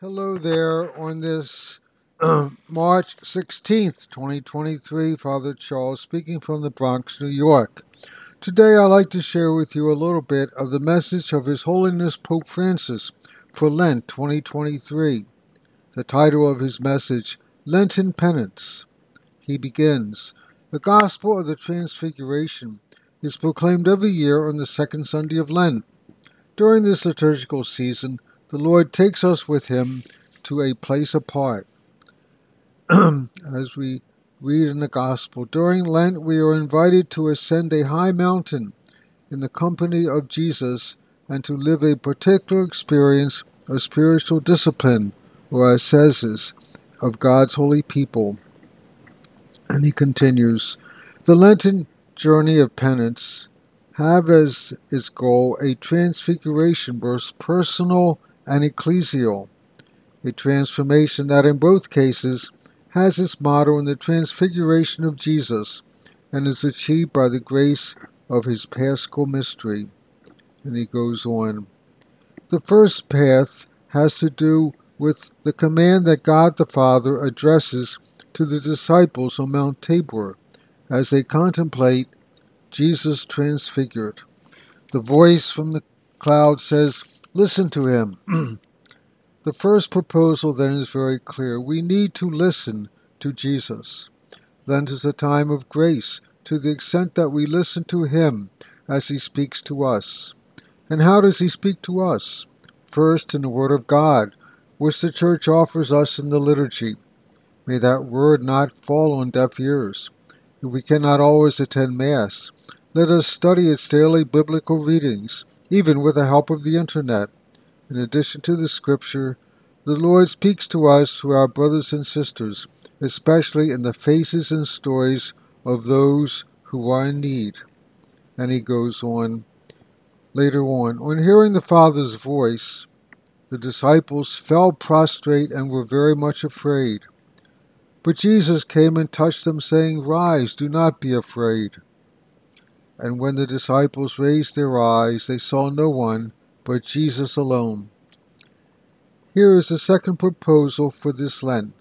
Hello there on this uh, March 16th, 2023. Father Charles speaking from the Bronx, New York. Today I'd like to share with you a little bit of the message of His Holiness Pope Francis for Lent 2023. The title of his message, Lenten Penance. He begins The Gospel of the Transfiguration is proclaimed every year on the second Sunday of Lent. During this liturgical season, the Lord takes us with him to a place apart. As we read in the Gospel, during Lent we are invited to ascend a high mountain in the company of Jesus and to live a particular experience of spiritual discipline or ascesis of God's holy people. And he continues, the Lenten journey of penance have as its goal a transfiguration both personal and ecclesial, a transformation that in both cases has its motto in the transfiguration of Jesus and is achieved by the grace of his paschal mystery. And he goes on. The first path has to do with the command that God the Father addresses to the disciples on Mount Tabor as they contemplate Jesus transfigured. The voice from the cloud says, Listen to him. the first proposal then is very clear. We need to listen to Jesus. Lent is a time of grace to the extent that we listen to him as he speaks to us. And how does he speak to us? First, in the Word of God, which the Church offers us in the liturgy. May that Word not fall on deaf ears. If we cannot always attend Mass, let us study its daily biblical readings even with the help of the internet. In addition to the scripture, the Lord speaks to us through our brothers and sisters, especially in the faces and stories of those who are in need. And he goes on later on. On hearing the Father's voice, the disciples fell prostrate and were very much afraid. But Jesus came and touched them, saying, Rise, do not be afraid. And when the disciples raised their eyes, they saw no one but Jesus alone. Here is the second proposal for this Lent.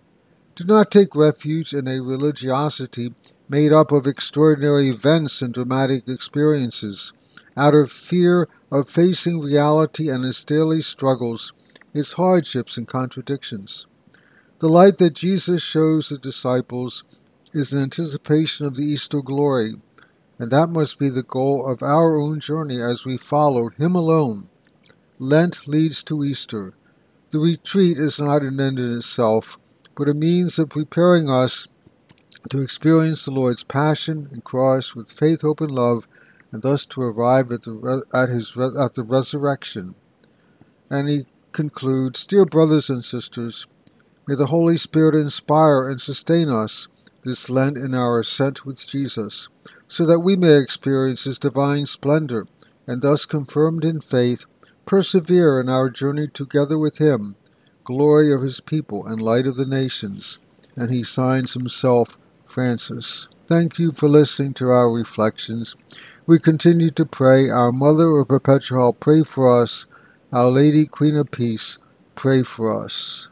Do not take refuge in a religiosity made up of extraordinary events and dramatic experiences. Out of fear of facing reality and its daily struggles, its hardships and contradictions. The light that Jesus shows the disciples is an anticipation of the Easter glory, and that must be the goal of our own journey as we follow Him alone. Lent leads to Easter. The retreat is not an end in itself, but a means of preparing us to experience the Lord's passion and cross with faith, hope, and love, and thus to arrive at the, at his, at the resurrection. And he concludes Dear brothers and sisters, may the Holy Spirit inspire and sustain us this Lent in our ascent with Jesus so that we may experience His divine splendor, and thus confirmed in faith, persevere in our journey together with Him, glory of His people and light of the nations. And he signs himself Francis. Thank you for listening to our reflections. We continue to pray. Our Mother of Perpetual, pray for us. Our Lady, Queen of Peace, pray for us.